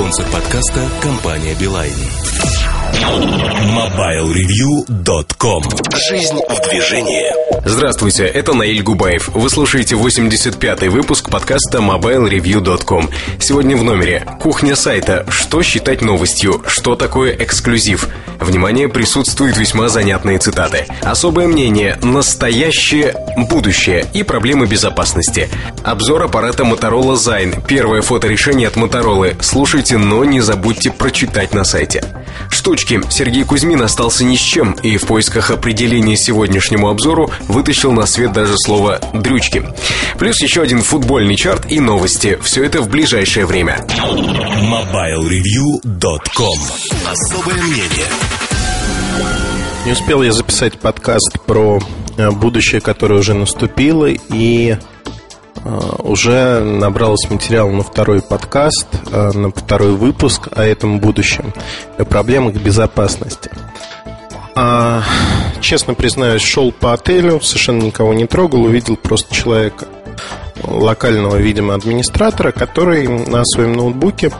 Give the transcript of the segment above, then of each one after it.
Спонсор подкаста – компания «Билайн». MobileReview.com Жизнь в движении Здравствуйте, это Наиль Губаев. Вы слушаете 85-й выпуск подкаста MobileReview.com. Сегодня в номере Кухня сайта «Что считать новостью? Что такое эксклюзив?» Внимание, присутствуют весьма занятные цитаты. Особое мнение «Настоящее будущее» и проблемы безопасности. Обзор аппарата Motorola Zine. Первое фоторешение от Motorola. Слушайте, но не забудьте прочитать на сайте. Штучки. Сергей Кузьмин остался ни с чем и в поисках определения сегодняшнему обзору вытащил на свет даже слово «дрючки». Плюс еще один футбольный чарт и новости. Все это в ближайшее время. MobileReview.com Особое мнение не успел я записать подкаст про э, будущее, которое уже наступило, и э, уже набралось материал на второй подкаст, э, на второй выпуск о этом будущем, о проблемах безопасности. А, честно признаюсь, шел по отелю, совершенно никого не трогал, увидел просто человека, локального, видимо, администратора, который на своем ноутбуке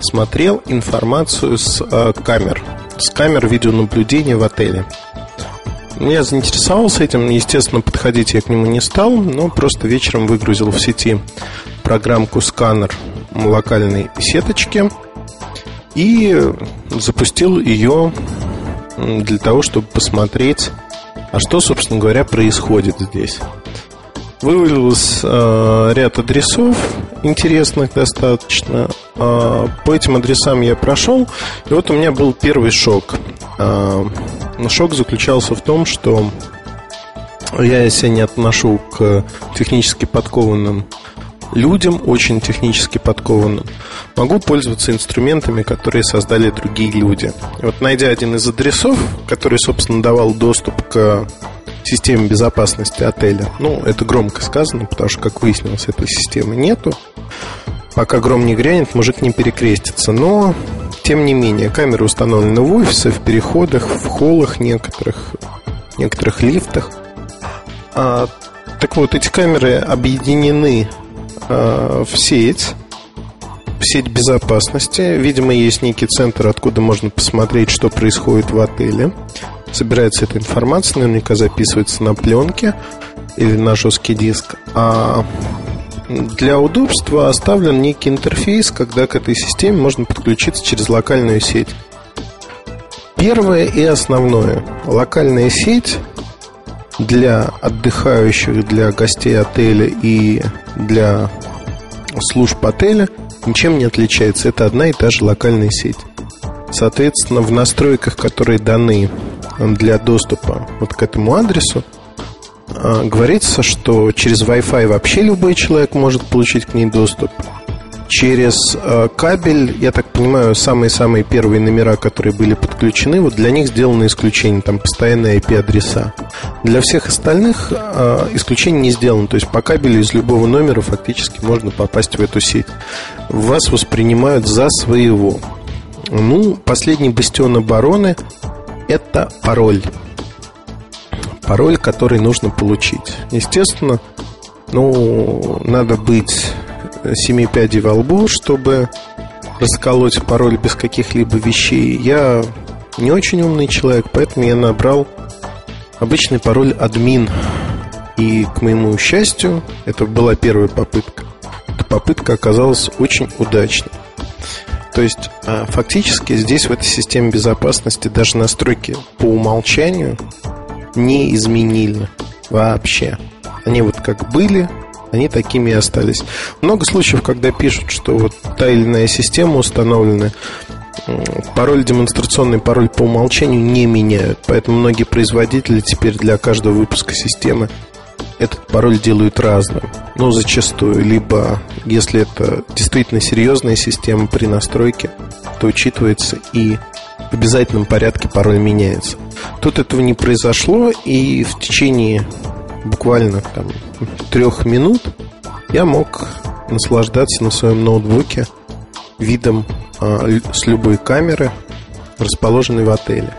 смотрел информацию с камер с камер видеонаблюдения в отеле. Я заинтересовался этим, естественно, подходить я к нему не стал, но просто вечером выгрузил в сети программку сканер локальной сеточки и запустил ее для того, чтобы посмотреть, а что, собственно говоря, происходит здесь. Вывалилось э, ряд адресов интересных достаточно. Э, по этим адресам я прошел, и вот у меня был первый шок. Э, шок заключался в том, что я себя не отношу к технически подкованным людям, очень технически подкованным. Могу пользоваться инструментами, которые создали другие люди. И вот найдя один из адресов, который, собственно, давал доступ к системе безопасности отеля. Ну, это громко сказано, потому что, как выяснилось, этой системы нету. Пока гром не грянет, мужик не перекрестится. Но, тем не менее, камеры установлены в офисе, в переходах, в холлах некоторых, некоторых лифтах. А, так вот, эти камеры объединены а, в сеть в сеть безопасности. Видимо, есть некий центр, откуда можно посмотреть, что происходит в отеле собирается эта информация, наверняка записывается на пленке или на жесткий диск. А для удобства оставлен некий интерфейс, когда к этой системе можно подключиться через локальную сеть. Первое и основное. Локальная сеть для отдыхающих, для гостей отеля и для служб отеля ничем не отличается. Это одна и та же локальная сеть. Соответственно, в настройках, которые даны для доступа вот к этому адресу, а, говорится, что через Wi-Fi вообще любой человек может получить к ней доступ. Через а, кабель, я так понимаю, самые-самые первые номера, которые были подключены, вот для них сделано исключение, там постоянные IP-адреса. Для всех остальных э, исключение не сделано, то есть по кабелю из любого номера фактически можно попасть в эту сеть. Вас воспринимают за своего. Ну, последний бастион обороны это пароль. Пароль, который нужно получить. Естественно, ну, надо быть семи пядей во лбу, чтобы расколоть пароль без каких-либо вещей. Я не очень умный человек, поэтому я набрал обычный пароль админ. И, к моему счастью, это была первая попытка. Эта попытка оказалась очень удачной. То есть, а, фактически здесь, в этой системе безопасности, даже настройки по умолчанию не изменили вообще. Они вот как были, они такими и остались. Много случаев, когда пишут, что вот та или иная система установлена, пароль, демонстрационный пароль по умолчанию не меняют. Поэтому многие производители теперь для каждого выпуска системы этот пароль делают разным. Ну, зачастую. Либо, если это действительно серьезная система при настройке, то учитывается и в обязательном порядке пароль меняется. Тут этого не произошло, и в течение буквально там, трех минут я мог наслаждаться на своем ноутбуке видом э, с любой камеры, расположенной в отеле.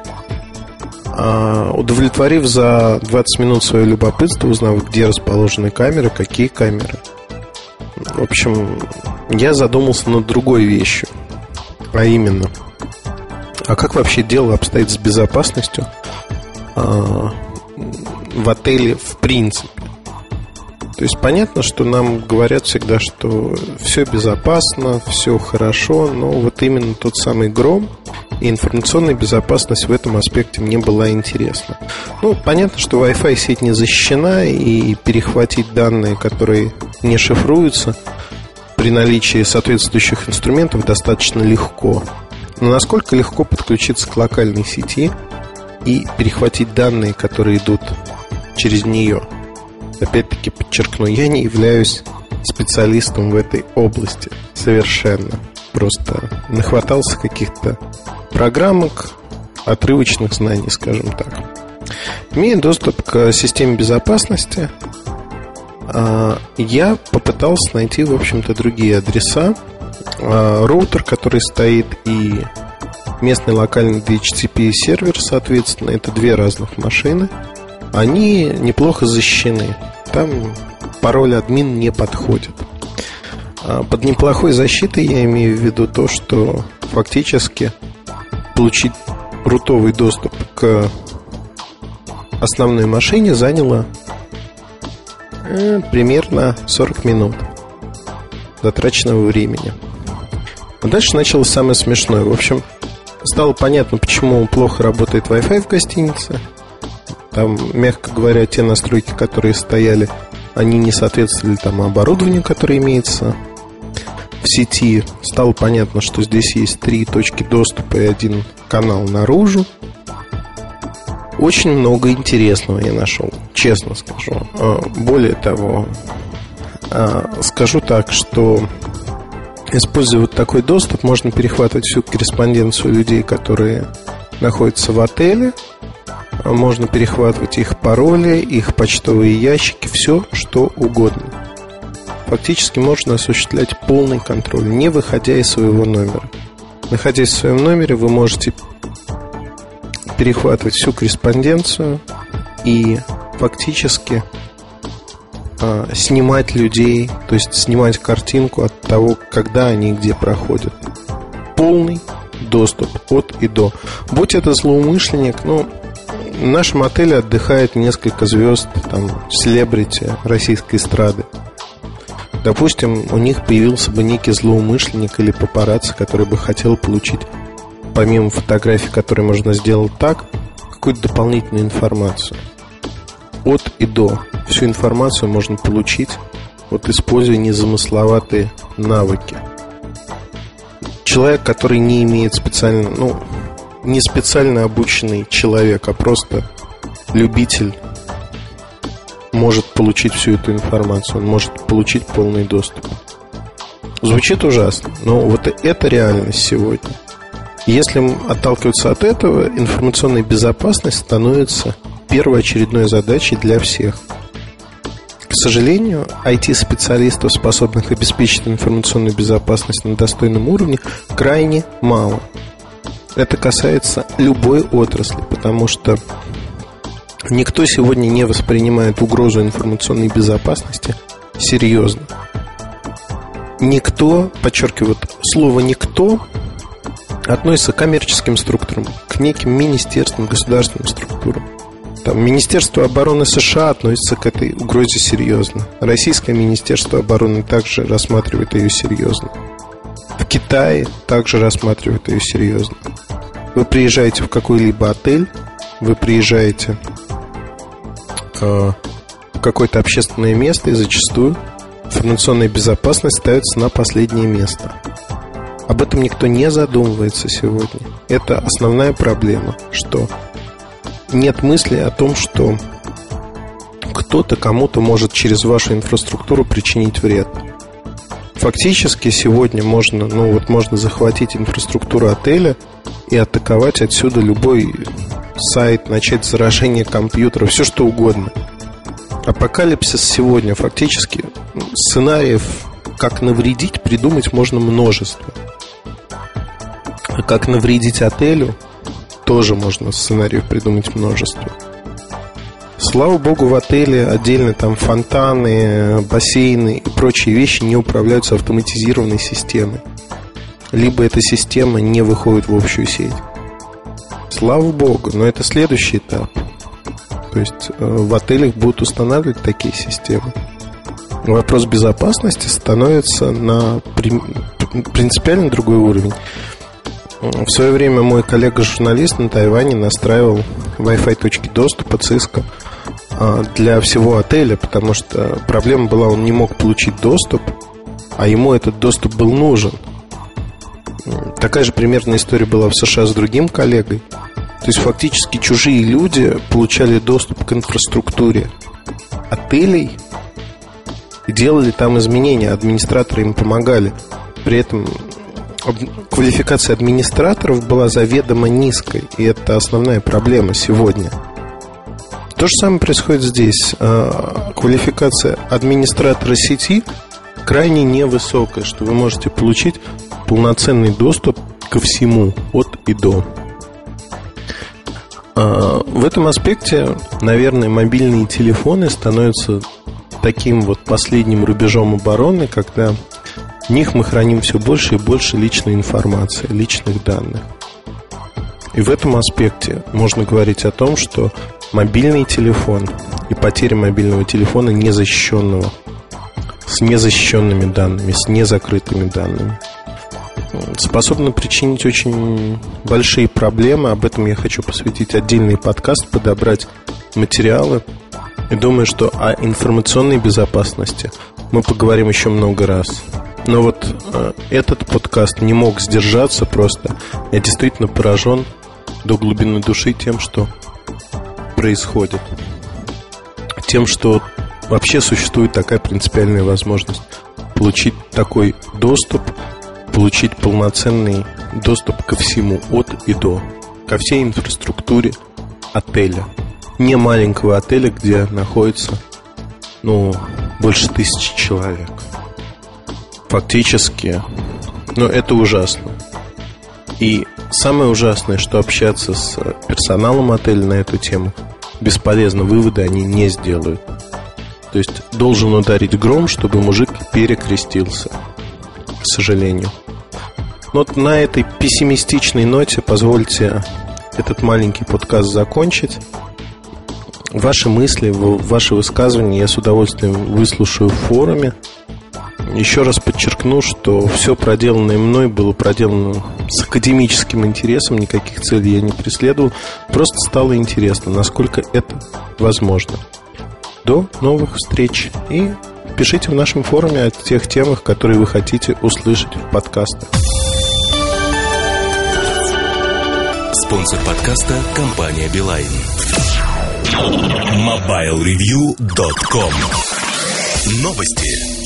А, удовлетворив за 20 минут свое любопытство, узнав, где расположены камеры, какие камеры. В общем, я задумался над другой вещью. А именно, а как вообще дело обстоит с безопасностью а, в отеле в принципе? То есть понятно, что нам говорят всегда, что все безопасно, все хорошо, но вот именно тот самый гром и информационная безопасность в этом аспекте мне была интересна. Ну, понятно, что Wi-Fi сеть не защищена, и перехватить данные, которые не шифруются, при наличии соответствующих инструментов достаточно легко. Но насколько легко подключиться к локальной сети и перехватить данные, которые идут через нее – опять-таки подчеркну, я не являюсь специалистом в этой области совершенно. Просто нахватался каких-то программок, отрывочных знаний, скажем так. Имея доступ к системе безопасности, а, я попытался найти, в общем-то, другие адреса. А, роутер, который стоит, и местный локальный DHCP сервер, соответственно, это две разных машины – они неплохо защищены. Там пароль админ не подходит. А под неплохой защитой я имею в виду то, что фактически получить рутовый доступ к основной машине заняло э, примерно 40 минут затраченного времени. А дальше началось самое смешное. В общем, стало понятно, почему плохо работает Wi-Fi в гостинице – там, мягко говоря, те настройки, которые стояли, они не соответствовали тому оборудованию, которое имеется сети. Стало понятно, что здесь есть три точки доступа и один канал наружу. Очень много интересного я нашел, честно скажу. А, более того, а, скажу так, что используя вот такой доступ, можно перехватывать всю корреспонденцию людей, которые находятся в отеле, можно перехватывать их пароли, их почтовые ящики, все что угодно. Фактически можно осуществлять полный контроль, не выходя из своего номера. Находясь в своем номере, вы можете перехватывать всю корреспонденцию и фактически а, снимать людей, то есть снимать картинку от того, когда они где проходят. Полный доступ от и до. Будь это злоумышленник, ну, в нашем отеле отдыхает несколько звезд, там, селебрити российской эстрады. Допустим, у них появился бы некий злоумышленник или папарацци, который бы хотел получить, помимо фотографий, которые можно сделать так, какую-то дополнительную информацию. От и до. Всю информацию можно получить, вот используя незамысловатые навыки. Человек, который не имеет специально, ну, не специально обученный человек, а просто любитель может получить всю эту информацию, он может получить полный доступ. Звучит ужасно, но вот это реальность сегодня. Если отталкиваться от этого, информационная безопасность становится первоочередной задачей для всех. К сожалению, IT-специалистов, способных обеспечить информационную безопасность на достойном уровне, крайне мало – это касается любой отрасли, потому что никто сегодня не воспринимает угрозу информационной безопасности серьезно. Никто, подчеркиваю, слово «никто» относится к коммерческим структурам, к неким министерствам, государственным структурам. Там, Министерство обороны США относится к этой угрозе серьезно. Российское Министерство обороны также рассматривает ее серьезно. В Китае также рассматривают ее серьезно. Вы приезжаете в какой-либо отель, вы приезжаете э, какое-то общественное место, и зачастую информационная безопасность ставится на последнее место. Об этом никто не задумывается сегодня. Это основная проблема, что нет мысли о том, что кто-то кому-то может через вашу инфраструктуру причинить вред. Фактически сегодня можно, ну вот можно захватить инфраструктуру отеля и атаковать отсюда любой сайт, начать заражение компьютера, все что угодно. Апокалипсис сегодня фактически сценариев, как навредить, придумать можно множество. А как навредить отелю, тоже можно сценариев придумать множество. Слава богу, в отеле отдельно там фонтаны, бассейны и прочие вещи не управляются автоматизированной системой. либо эта система не выходит в общую сеть. Слава богу, но это следующий этап. То есть э, в отелях будут устанавливать такие системы. Вопрос безопасности становится на принципиально другой уровень. В свое время мой коллега-журналист на Тайване настраивал Wi-Fi точки доступа Cisco а, для всего отеля, потому что проблема была, он не мог получить доступ, а ему этот доступ был нужен. Такая же примерная история была в США с другим коллегой. То есть фактически чужие люди получали доступ к инфраструктуре отелей и делали там изменения, администраторы им помогали. При этом квалификация администраторов была заведомо низкой, и это основная проблема сегодня. То же самое происходит здесь. А, квалификация администратора сети крайне невысокая, что вы можете получить полноценный доступ ко всему от и до. А, в этом аспекте, наверное, мобильные телефоны становятся таким вот последним рубежом обороны, когда в них мы храним все больше и больше личной информации, личных данных. И в этом аспекте можно говорить о том, что мобильный телефон и потеря мобильного телефона незащищенного с незащищенными данными, с незакрытыми данными способны причинить очень большие проблемы. Об этом я хочу посвятить отдельный подкаст, подобрать материалы. И думаю, что о информационной безопасности мы поговорим еще много раз. Но вот э, этот подкаст не мог сдержаться просто. Я действительно поражен до глубины души тем, что происходит. Тем, что вообще существует такая принципиальная возможность получить такой доступ, получить полноценный доступ ко всему от и до, ко всей инфраструктуре отеля. Не маленького отеля, где находится, ну, больше тысячи человек фактически, но это ужасно. И самое ужасное, что общаться с персоналом отеля на эту тему бесполезно, выводы они не сделают. То есть должен ударить гром, чтобы мужик перекрестился, к сожалению. Но вот на этой пессимистичной ноте позвольте этот маленький подкаст закончить. Ваши мысли, ваши высказывания я с удовольствием выслушаю в форуме. Еще раз подчеркну, что все проделанное мной было проделано с академическим интересом, никаких целей я не преследовал. Просто стало интересно, насколько это возможно. До новых встреч и пишите в нашем форуме о тех темах, которые вы хотите услышать в подкастах. Спонсор подкаста – компания «Билайн». MobileReview.com Новости.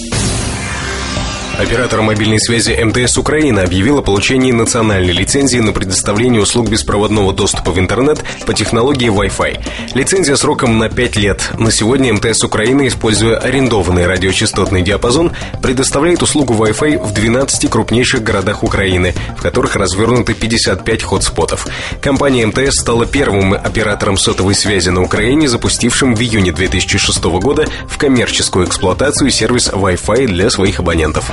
Оператор мобильной связи МТС Украины объявил о получении национальной лицензии на предоставление услуг беспроводного доступа в интернет по технологии Wi-Fi. Лицензия сроком на 5 лет. На сегодня МТС Украины, используя арендованный радиочастотный диапазон, предоставляет услугу Wi-Fi в 12 крупнейших городах Украины, в которых развернуты 55 хотспотов. Компания МТС стала первым оператором сотовой связи на Украине, запустившим в июне 2006 года в коммерческую эксплуатацию сервис Wi-Fi для своих абонентов.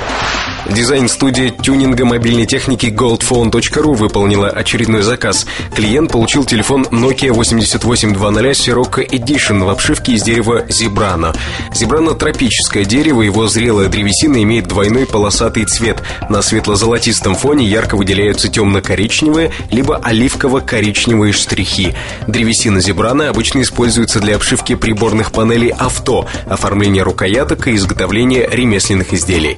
Дизайн-студия тюнинга мобильной техники goldphone.ru выполнила очередной заказ. Клиент получил телефон Nokia 8820 Sirocco Edition в обшивке из дерева Зебрано. Зебрано – тропическое дерево, его зрелая древесина имеет двойной полосатый цвет. На светло-золотистом фоне ярко выделяются темно-коричневые, либо оливково-коричневые штрихи. Древесина Зебрано обычно используется для обшивки приборных панелей авто, оформления рукояток и изготовления ремесленных изделий.